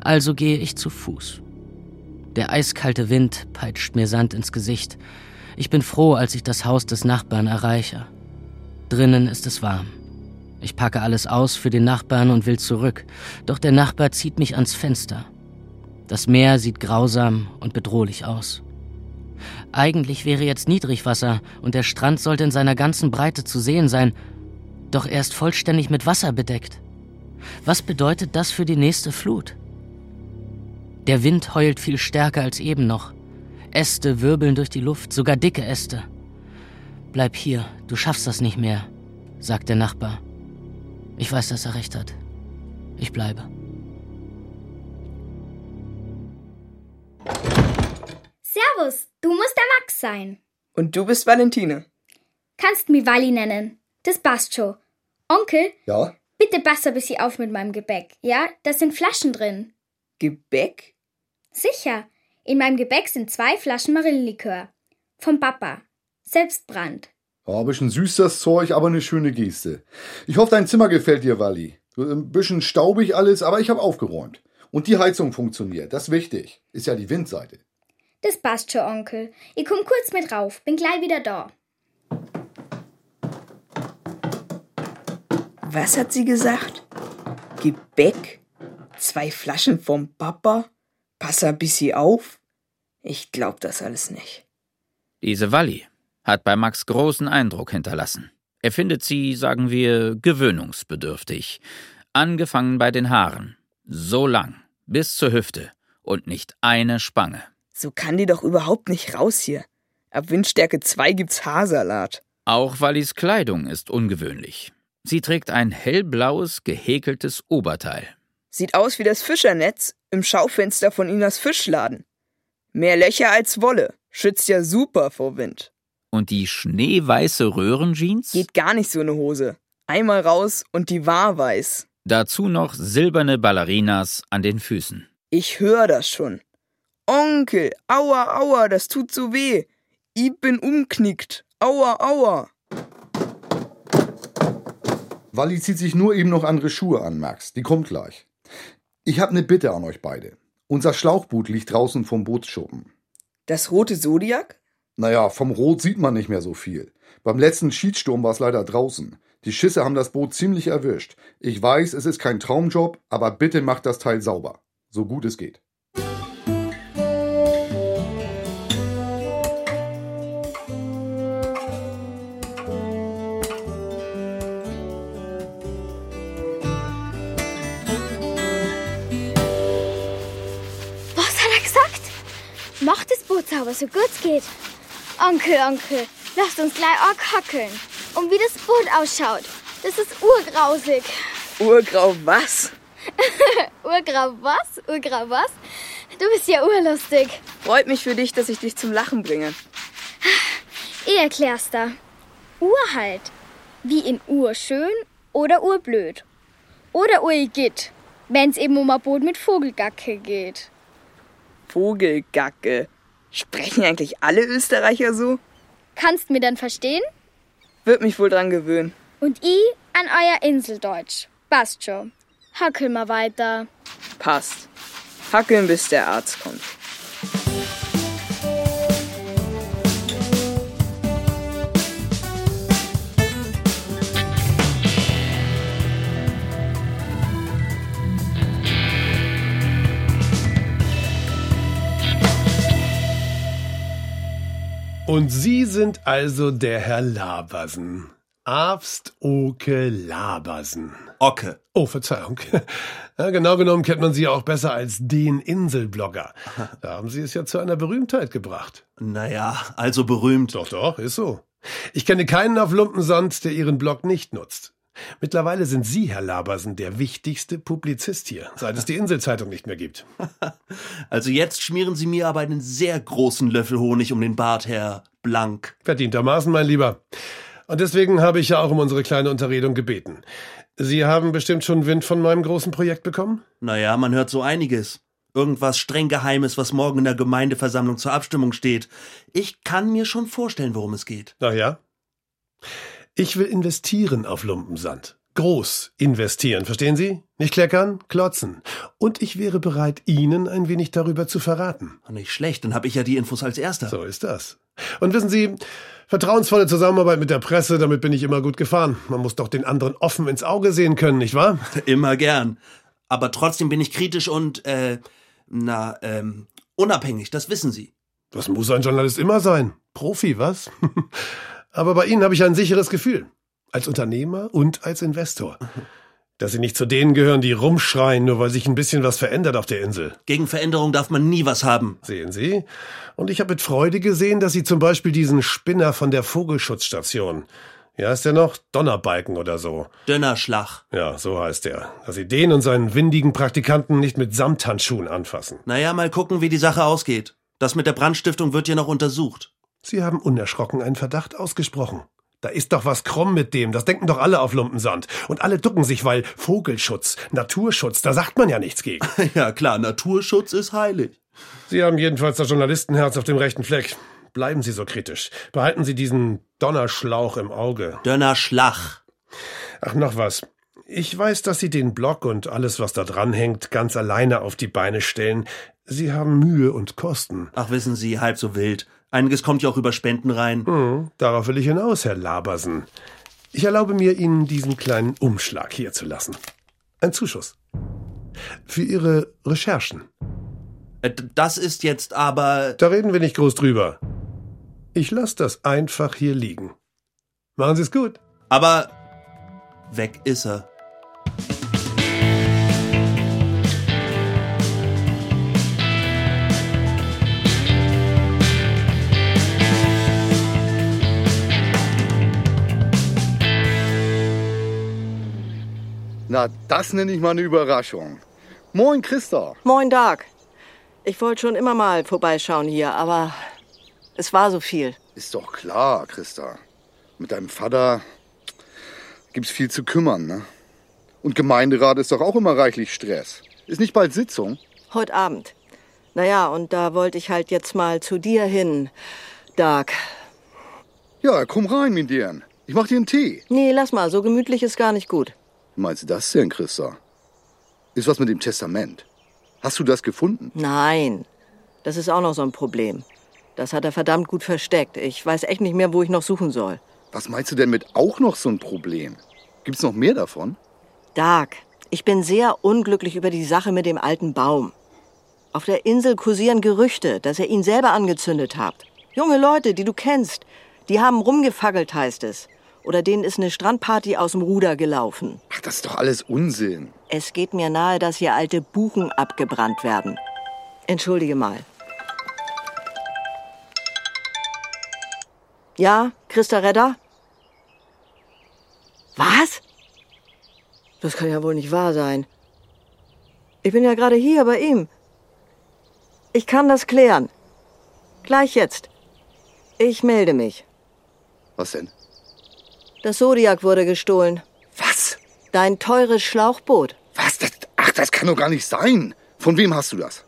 Also gehe ich zu Fuß. Der eiskalte Wind peitscht mir Sand ins Gesicht. Ich bin froh, als ich das Haus des Nachbarn erreiche. Drinnen ist es warm. Ich packe alles aus für den Nachbarn und will zurück, doch der Nachbar zieht mich ans Fenster. Das Meer sieht grausam und bedrohlich aus. Eigentlich wäre jetzt Niedrigwasser und der Strand sollte in seiner ganzen Breite zu sehen sein, doch er ist vollständig mit Wasser bedeckt. Was bedeutet das für die nächste Flut? Der Wind heult viel stärker als eben noch. Äste wirbeln durch die Luft, sogar dicke Äste. Bleib hier, du schaffst das nicht mehr, sagt der Nachbar. Ich weiß, dass er recht hat. Ich bleibe. Servus, du musst der Max sein. Und du bist Valentine. Kannst mich Wally nennen. Das passt schon. Onkel, Ja? bitte pass ein bisschen auf mit meinem Gebäck. Ja, da sind Flaschen drin. Gebäck? Sicher. In meinem Gebäck sind zwei Flaschen Marillenlikör. Vom Papa. Selbstbrand. Ja, ein bisschen süß das Zeug, aber eine schöne Geste. Ich hoffe, dein Zimmer gefällt dir, Walli. Ein bisschen staubig alles, aber ich habe aufgeräumt. Und die Heizung funktioniert, das ist wichtig. Ist ja die Windseite. Das passt schon, Onkel. Ich komm kurz mit rauf. Bin gleich wieder da. Was hat sie gesagt? Gebäck? Zwei Flaschen vom Papa? Pass ein bisschen auf? Ich glaub das alles nicht. Diese Walli hat bei Max großen Eindruck hinterlassen. Er findet sie, sagen wir, gewöhnungsbedürftig. Angefangen bei den Haaren. So lang, bis zur Hüfte. Und nicht eine Spange. So kann die doch überhaupt nicht raus hier. Ab Windstärke 2 gibt's Haarsalat. Auch Wallis Kleidung ist ungewöhnlich. Sie trägt ein hellblaues, gehäkeltes Oberteil. Sieht aus wie das Fischernetz im Schaufenster von Inas Fischladen. Mehr Löcher als Wolle. Schützt ja super vor Wind. Und die schneeweiße Röhrenjeans? Geht gar nicht so eine Hose. Einmal raus und die war weiß. Dazu noch silberne Ballerinas an den Füßen. Ich hör das schon. Onkel, aua, aua, das tut so weh. Ich bin umknickt. Aua, aua. Walli zieht sich nur eben noch andere Schuhe an, Max. Die kommt gleich. Ich habe eine Bitte an euch beide. Unser Schlauchboot liegt draußen vom Bootsschuppen. Das rote Zodiac? Naja, vom Rot sieht man nicht mehr so viel. Beim letzten Schiedssturm war es leider draußen. Die Schisse haben das Boot ziemlich erwischt. Ich weiß, es ist kein Traumjob, aber bitte macht das Teil sauber. So gut es geht. Macht das Boot sauber, so gut es geht. Onkel, Onkel, lasst uns gleich auch hackeln. Und wie das Boot ausschaut, das ist urgrausig. Urgrau was? Urgrau was? Urgrau was? Du bist ja urlustig. Freut mich für dich, dass ich dich zum Lachen bringe. Ich erklär's da. Ur halt. Wie in urschön oder urblöd. Oder urigit, wenn's eben um ein Boot mit Vogelgacke geht. Vogelgacke. Sprechen eigentlich alle Österreicher so? Kannst mir dann verstehen? Wird mich wohl dran gewöhnen. Und ich an euer Inseldeutsch. Passt schon. Hackel mal weiter. Passt. Hackeln, bis der Arzt kommt. Und Sie sind also der Herr Labersen. Abst Oke Labersen. Ocke. Oh, Verzeihung. Ja, genau genommen kennt man Sie ja auch besser als den Inselblogger. Da haben Sie es ja zu einer Berühmtheit gebracht. Naja, also berühmt. Doch, doch, ist so. Ich kenne keinen auf Lumpensand, der Ihren Blog nicht nutzt. Mittlerweile sind Sie, Herr Labersen, der wichtigste Publizist hier, seit es die Inselzeitung nicht mehr gibt. Also jetzt schmieren Sie mir aber einen sehr großen Löffel Honig um den Bart, Herr Blank. Verdientermaßen, mein Lieber. Und deswegen habe ich ja auch um unsere kleine Unterredung gebeten. Sie haben bestimmt schon Wind von meinem großen Projekt bekommen? Naja, man hört so einiges. Irgendwas streng Geheimes, was morgen in der Gemeindeversammlung zur Abstimmung steht. Ich kann mir schon vorstellen, worum es geht. Ach ja? Ich will investieren auf Lumpensand. Groß investieren, verstehen Sie? Nicht kleckern, klotzen. Und ich wäre bereit, Ihnen ein wenig darüber zu verraten. Nicht schlecht, dann habe ich ja die Infos als Erster. So ist das. Und wissen Sie, vertrauensvolle Zusammenarbeit mit der Presse, damit bin ich immer gut gefahren. Man muss doch den anderen offen ins Auge sehen können, nicht wahr? Immer gern. Aber trotzdem bin ich kritisch und, äh, na, ähm, unabhängig, das wissen Sie. Das muss ein Journalist immer sein. Profi, was? Aber bei Ihnen habe ich ein sicheres Gefühl. Als Unternehmer und als Investor. Dass Sie nicht zu denen gehören, die rumschreien, nur weil sich ein bisschen was verändert auf der Insel. Gegen Veränderung darf man nie was haben. Sehen Sie? Und ich habe mit Freude gesehen, dass Sie zum Beispiel diesen Spinner von der Vogelschutzstation, ja, ist der noch? Donnerbalken oder so. Dönnerschlag. Ja, so heißt er. Dass Sie den und seinen windigen Praktikanten nicht mit Samthandschuhen anfassen. Naja, mal gucken, wie die Sache ausgeht. Das mit der Brandstiftung wird ja noch untersucht. Sie haben unerschrocken einen Verdacht ausgesprochen. Da ist doch was krumm mit dem, das denken doch alle auf Lumpensand. Und alle ducken sich, weil Vogelschutz, Naturschutz, da sagt man ja nichts gegen. ja klar, Naturschutz ist heilig. Sie haben jedenfalls das Journalistenherz auf dem rechten Fleck. Bleiben Sie so kritisch. Behalten Sie diesen Donnerschlauch im Auge. Donnerschlag. Ach, noch was. Ich weiß, dass Sie den Blog und alles, was da dran hängt, ganz alleine auf die Beine stellen. Sie haben Mühe und Kosten. Ach, wissen Sie, halb so wild. Einiges kommt ja auch über Spenden rein. Hm, darauf will ich hinaus, Herr Labersen. Ich erlaube mir, Ihnen diesen kleinen Umschlag hier zu lassen. Ein Zuschuss. Für Ihre Recherchen. Äh, Das ist jetzt aber. Da reden wir nicht groß drüber. Ich lasse das einfach hier liegen. Machen Sie es gut. Aber weg ist er. Na, das nenne ich mal eine Überraschung. Moin, Christa. Moin, Dark. Ich wollte schon immer mal vorbeischauen hier, aber es war so viel. Ist doch klar, Christa. Mit deinem Vater gibt's viel zu kümmern, ne? Und Gemeinderat ist doch auch immer reichlich Stress. Ist nicht bald Sitzung? Heute Abend. Naja, und da wollte ich halt jetzt mal zu dir hin, Dark. Ja, komm rein, mein Dirn. Ich mach dir einen Tee. Nee, lass mal, so gemütlich ist gar nicht gut. Meinst du das denn, Christa? Ist was mit dem Testament? Hast du das gefunden? Nein, das ist auch noch so ein Problem. Das hat er verdammt gut versteckt. Ich weiß echt nicht mehr, wo ich noch suchen soll. Was meinst du denn mit auch noch so ein Problem? Gibt's noch mehr davon? Dark, ich bin sehr unglücklich über die Sache mit dem alten Baum. Auf der Insel kursieren Gerüchte, dass ihr ihn selber angezündet habt. Junge Leute, die du kennst, die haben rumgefackelt, heißt es. Oder denen ist eine Strandparty aus dem Ruder gelaufen. Ach, das ist doch alles Unsinn. Es geht mir nahe, dass hier alte Buchen abgebrannt werden. Entschuldige mal. Ja, Christa Redder? Was? Das kann ja wohl nicht wahr sein. Ich bin ja gerade hier bei ihm. Ich kann das klären. Gleich jetzt. Ich melde mich. Was denn? Das Zodiac wurde gestohlen. Was? Dein teures Schlauchboot. Was? Das, ach, das kann doch gar nicht sein. Von wem hast du das?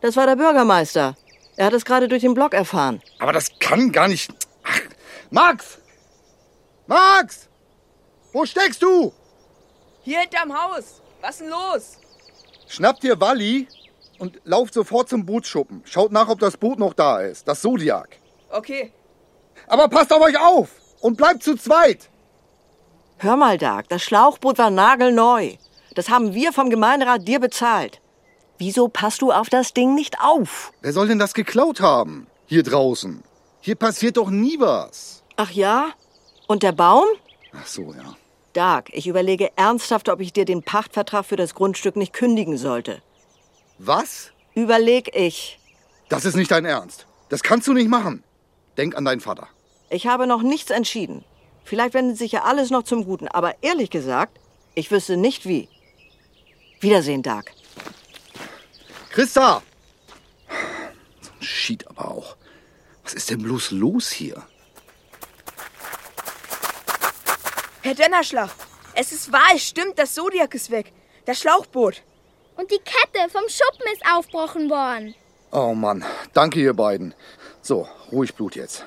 Das war der Bürgermeister. Er hat es gerade durch den Blog erfahren. Aber das kann gar nicht. Ach, Max! Max! Wo steckst du? Hier hinterm Haus. Was denn los? Schnappt dir Walli und lauft sofort zum Bootsschuppen. Schaut nach, ob das Boot noch da ist. Das Zodiac. Okay. Aber passt auf euch auf und bleibt zu zweit. Hör mal, Dark, das Schlauchboot war nagelneu. Das haben wir vom Gemeinderat dir bezahlt. Wieso passt du auf das Ding nicht auf? Wer soll denn das geklaut haben? Hier draußen. Hier passiert doch nie was. Ach ja? Und der Baum? Ach so, ja. Dark, ich überlege ernsthaft, ob ich dir den Pachtvertrag für das Grundstück nicht kündigen sollte. Was? Überleg ich. Das ist nicht dein Ernst. Das kannst du nicht machen. Denk an deinen Vater. Ich habe noch nichts entschieden. Vielleicht wendet sich ja alles noch zum Guten, aber ehrlich gesagt, ich wüsste nicht wie. Wiedersehen, Dark. Christa! So ein Schied aber auch. Was ist denn bloß los hier? Herr Dönnerschlag, es ist wahr, es stimmt, das Zodiac ist weg. Das Schlauchboot. Und die Kette vom Schuppen ist aufgebrochen worden. Oh Mann, danke ihr beiden. So, ruhig Blut jetzt.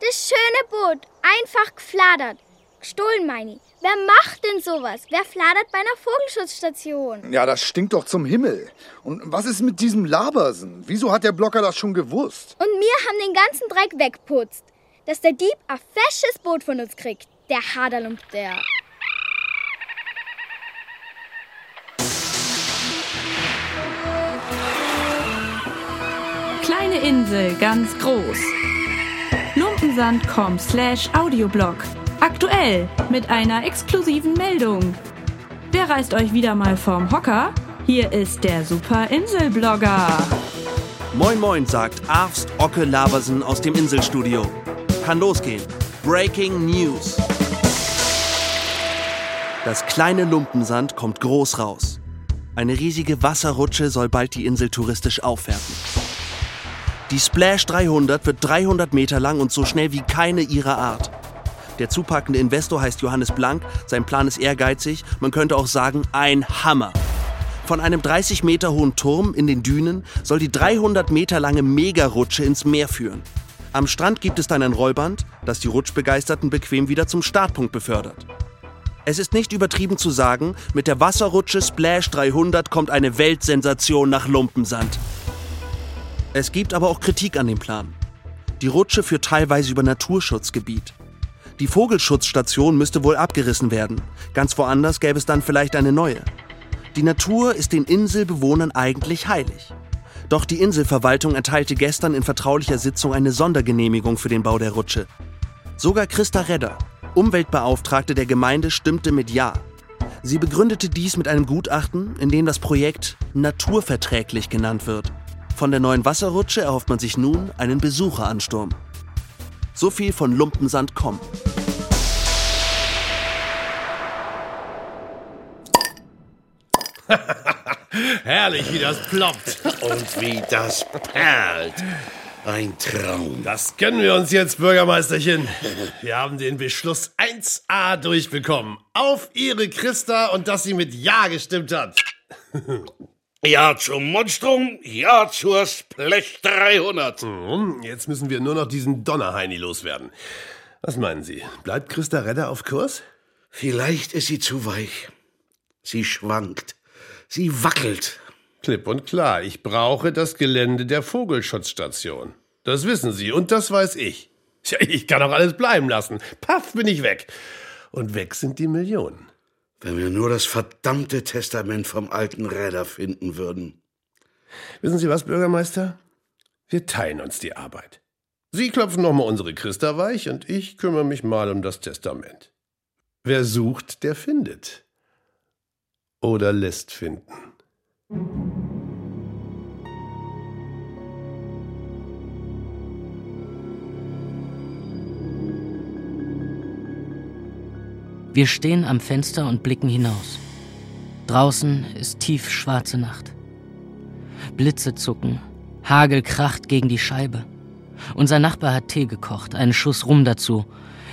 Das schöne Boot, einfach gefladert. Gestohlen, meine Wer macht denn sowas? Wer fladert bei einer Vogelschutzstation? Ja, das stinkt doch zum Himmel. Und was ist mit diesem Labersen? Wieso hat der Blocker das schon gewusst? Und wir haben den ganzen Dreck wegputzt. Dass der Dieb ein fesches Boot von uns kriegt. Der Haderlump, der. Kleine Insel, ganz groß. Lumpensand.com slash Audioblog. Aktuell mit einer exklusiven Meldung. Wer reißt euch wieder mal vom Hocker? Hier ist der Super Inselblogger. Moin Moin, sagt Arvst Ocke Labersen aus dem Inselstudio. Kann losgehen. Breaking News. Das kleine Lumpensand kommt groß raus. Eine riesige Wasserrutsche soll bald die Insel touristisch aufwerten. Die Splash 300 wird 300 Meter lang und so schnell wie keine ihrer Art. Der zupackende Investor heißt Johannes Blank, sein Plan ist ehrgeizig, man könnte auch sagen ein Hammer. Von einem 30 Meter hohen Turm in den Dünen soll die 300 Meter lange Megarutsche ins Meer führen. Am Strand gibt es dann ein Rollband, das die Rutschbegeisterten bequem wieder zum Startpunkt befördert. Es ist nicht übertrieben zu sagen, mit der Wasserrutsche Splash 300 kommt eine Weltsensation nach Lumpensand. Es gibt aber auch Kritik an dem Plan. Die Rutsche führt teilweise über Naturschutzgebiet. Die Vogelschutzstation müsste wohl abgerissen werden. Ganz woanders gäbe es dann vielleicht eine neue. Die Natur ist den Inselbewohnern eigentlich heilig. Doch die Inselverwaltung erteilte gestern in vertraulicher Sitzung eine Sondergenehmigung für den Bau der Rutsche. Sogar Christa Redder, Umweltbeauftragte der Gemeinde, stimmte mit Ja. Sie begründete dies mit einem Gutachten, in dem das Projekt naturverträglich genannt wird. Von der neuen Wasserrutsche erhofft man sich nun einen Besucheransturm. So viel von Lumpensand.com. Herrlich, wie das ploppt. Und wie das perlt. Ein Traum. Das gönnen wir uns jetzt, Bürgermeisterchen. Wir haben den Beschluss 1a durchbekommen. Auf Ihre Christa und dass sie mit Ja gestimmt hat. Ja zum Monstrum, ja zur Splash 300. Mhm, Jetzt müssen wir nur noch diesen Donnerheini loswerden. Was meinen Sie? Bleibt Christa Redder auf Kurs? Vielleicht ist sie zu weich. Sie schwankt. Sie wackelt. Klipp und klar, ich brauche das Gelände der Vogelschutzstation. Das wissen Sie und das weiß ich. Tja, ich kann auch alles bleiben lassen. Paff, bin ich weg. Und weg sind die Millionen. Wenn wir nur das verdammte Testament vom alten Räder finden würden. Wissen Sie was, Bürgermeister? Wir teilen uns die Arbeit. Sie klopfen nochmal unsere Christa weich und ich kümmere mich mal um das Testament. Wer sucht, der findet. Oder lässt finden. Wir stehen am Fenster und blicken hinaus. Draußen ist tiefschwarze Nacht. Blitze zucken, Hagel kracht gegen die Scheibe. Unser Nachbar hat Tee gekocht, einen Schuss Rum dazu.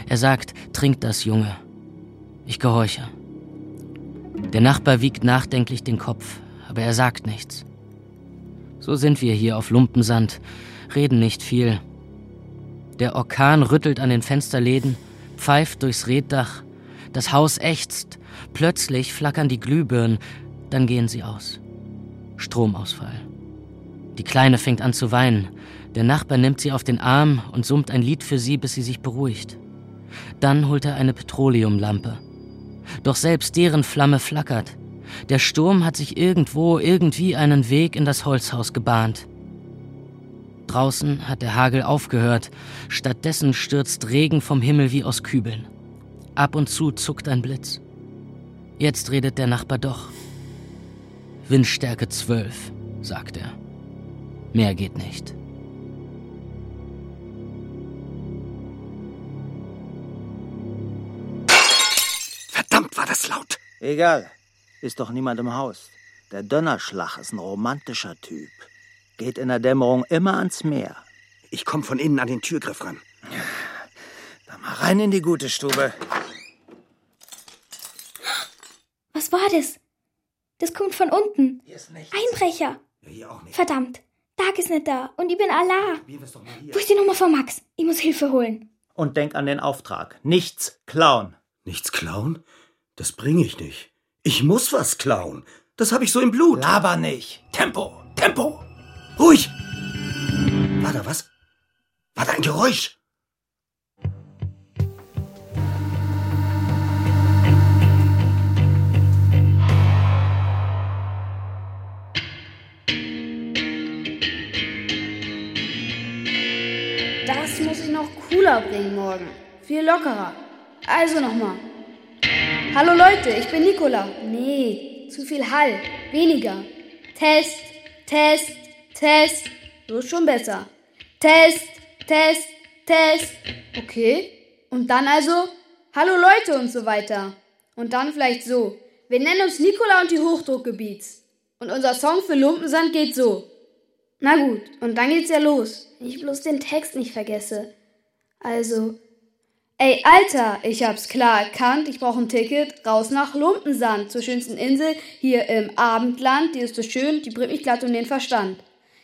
Er sagt, trink das, Junge. Ich gehorche. Der Nachbar wiegt nachdenklich den Kopf, aber er sagt nichts. So sind wir hier auf Lumpensand, reden nicht viel. Der Orkan rüttelt an den Fensterläden, pfeift durchs Reddach, das Haus ächzt, plötzlich flackern die Glühbirnen, dann gehen sie aus. Stromausfall. Die Kleine fängt an zu weinen. Der Nachbar nimmt sie auf den Arm und summt ein Lied für sie, bis sie sich beruhigt. Dann holt er eine Petroleumlampe. Doch selbst deren Flamme flackert. Der Sturm hat sich irgendwo irgendwie einen Weg in das Holzhaus gebahnt. Draußen hat der Hagel aufgehört, stattdessen stürzt Regen vom Himmel wie aus Kübeln. Ab und zu zuckt ein Blitz. Jetzt redet der Nachbar doch. Windstärke 12, sagt er. Mehr geht nicht. Verdammt, war das laut. Egal. Ist doch niemand im Haus. Der Donnerschlag ist ein romantischer Typ. Geht in der Dämmerung immer ans Meer. Ich komm von innen an den Türgriff ran. Dann mal rein in die gute Stube. Was war das? Das kommt von unten. Einbrecher. Hier auch nicht. Verdammt. Tag ist nicht da und ich bin Allah. Wir wissen doch mal hier. Wo ist die Nummer von Max? Ich muss Hilfe holen. Und denk an den Auftrag. Nichts klauen. Nichts klauen? Das bringe ich nicht. Ich muss was klauen. Das habe ich so im Blut. Laber nicht. Tempo, Tempo. Ruhig. War da was? War da ein Geräusch? Cooler bringen morgen. Viel lockerer. Also nochmal. Hallo Leute, ich bin Nicola. Nee, zu viel Hall. Weniger. Test, Test, Test. So ist schon besser. Test, Test, Test. Okay. Und dann also, hallo Leute und so weiter. Und dann vielleicht so. Wir nennen uns Nicola und die Hochdruckgebiets. Und unser Song für Lumpensand geht so. Na gut, und dann geht's ja los. Wenn ich bloß den Text nicht vergesse. Also, ey, Alter, ich hab's klar erkannt, ich brauche ein Ticket raus nach Lumpensand, zur schönsten Insel hier im Abendland. Die ist so schön, die bringt mich glatt um den Verstand.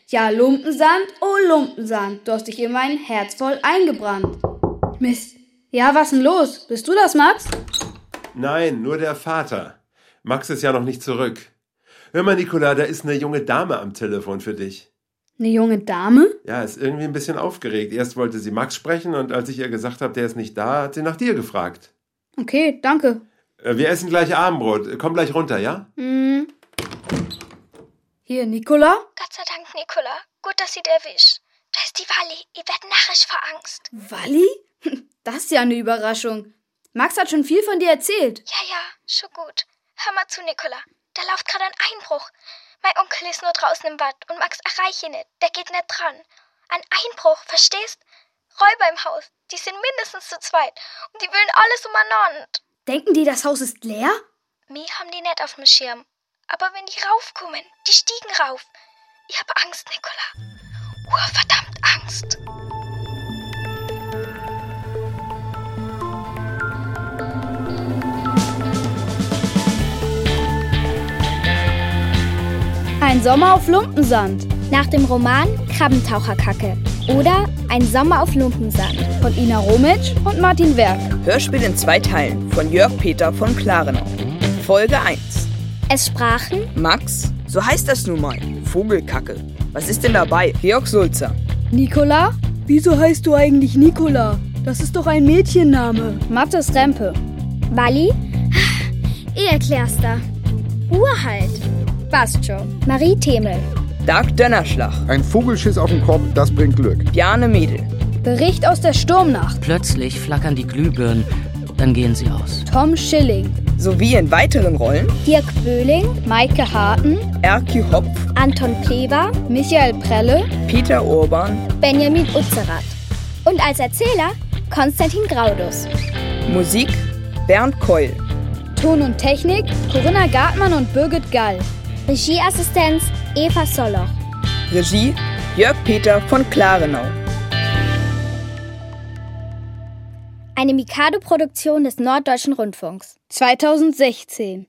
Ja, Lumpensand, oh Lumpensand, du hast dich in mein Herz voll eingebrannt. Mist. Ja, was denn los? Bist du das, Max? Nein, nur der Vater. Max ist ja noch nicht zurück. Hör mal, Nicola, da ist eine junge Dame am Telefon für dich. Eine junge Dame? Ja, ist irgendwie ein bisschen aufgeregt. Erst wollte sie Max sprechen und als ich ihr gesagt habe, der ist nicht da, hat sie nach dir gefragt. Okay, danke. Äh, Wir essen gleich Abendbrot. Komm gleich runter, ja? Hm. Hier, Nicola? Gott sei Dank, Nicola. Gut, dass sie dir erwischt. Da ist die Wally. Ihr werdet narrisch vor Angst. Walli? Das ist ja eine Überraschung. Max hat schon viel von dir erzählt. Ja, ja, schon gut. Hör mal zu, Nicola. Da läuft gerade ein Einbruch. Mein Onkel ist nur draußen im Bad und Max erreiche ihn nicht. Der geht nicht dran. Ein Einbruch, verstehst? Räuber im Haus. Die sind mindestens zu zweit. Und die wollen alles umeinander. Denken die, das Haus ist leer? Mir haben die nicht auf dem Schirm. Aber wenn die raufkommen, die stiegen rauf. Ich hab Angst, Nicola. Urverdammt Angst. Ein Sommer auf Lumpensand. Nach dem Roman Krabbentaucherkacke. Oder Ein Sommer auf Lumpensand. Von Ina Romitsch und Martin Werk. Hörspiel in zwei Teilen von Jörg Peter von Klarenau. Folge 1. Es sprachen Max, so heißt das nun mal. Vogelkacke. Was ist denn dabei? Georg Sulzer. Nikola? Wieso heißt du eigentlich Nikola? Das ist doch ein Mädchenname. Mattes Rempe. Walli? Ich erklär's da. Urhalt. Passt schon. Marie Themel. Dark Dönnerschlag. Ein Vogelschiss auf dem Kopf, das bringt Glück. Bjarne Mädel. Bericht aus der Sturmnacht. Plötzlich flackern die Glühbirnen, dann gehen sie aus. Tom Schilling. Sowie in weiteren Rollen Dirk Böhling. Maike Harten. Erki Hopf, Anton Plewa. Michael Prelle. Peter Urban, Benjamin Utzerath. Und als Erzähler Konstantin Graudus. Musik Bernd Keul, Ton und Technik Corinna Gartmann und Birgit Gall. Regieassistenz Eva Soloch. Regie Jörg Peter von Klarenau. Eine Mikado-Produktion des Norddeutschen Rundfunks. 2016.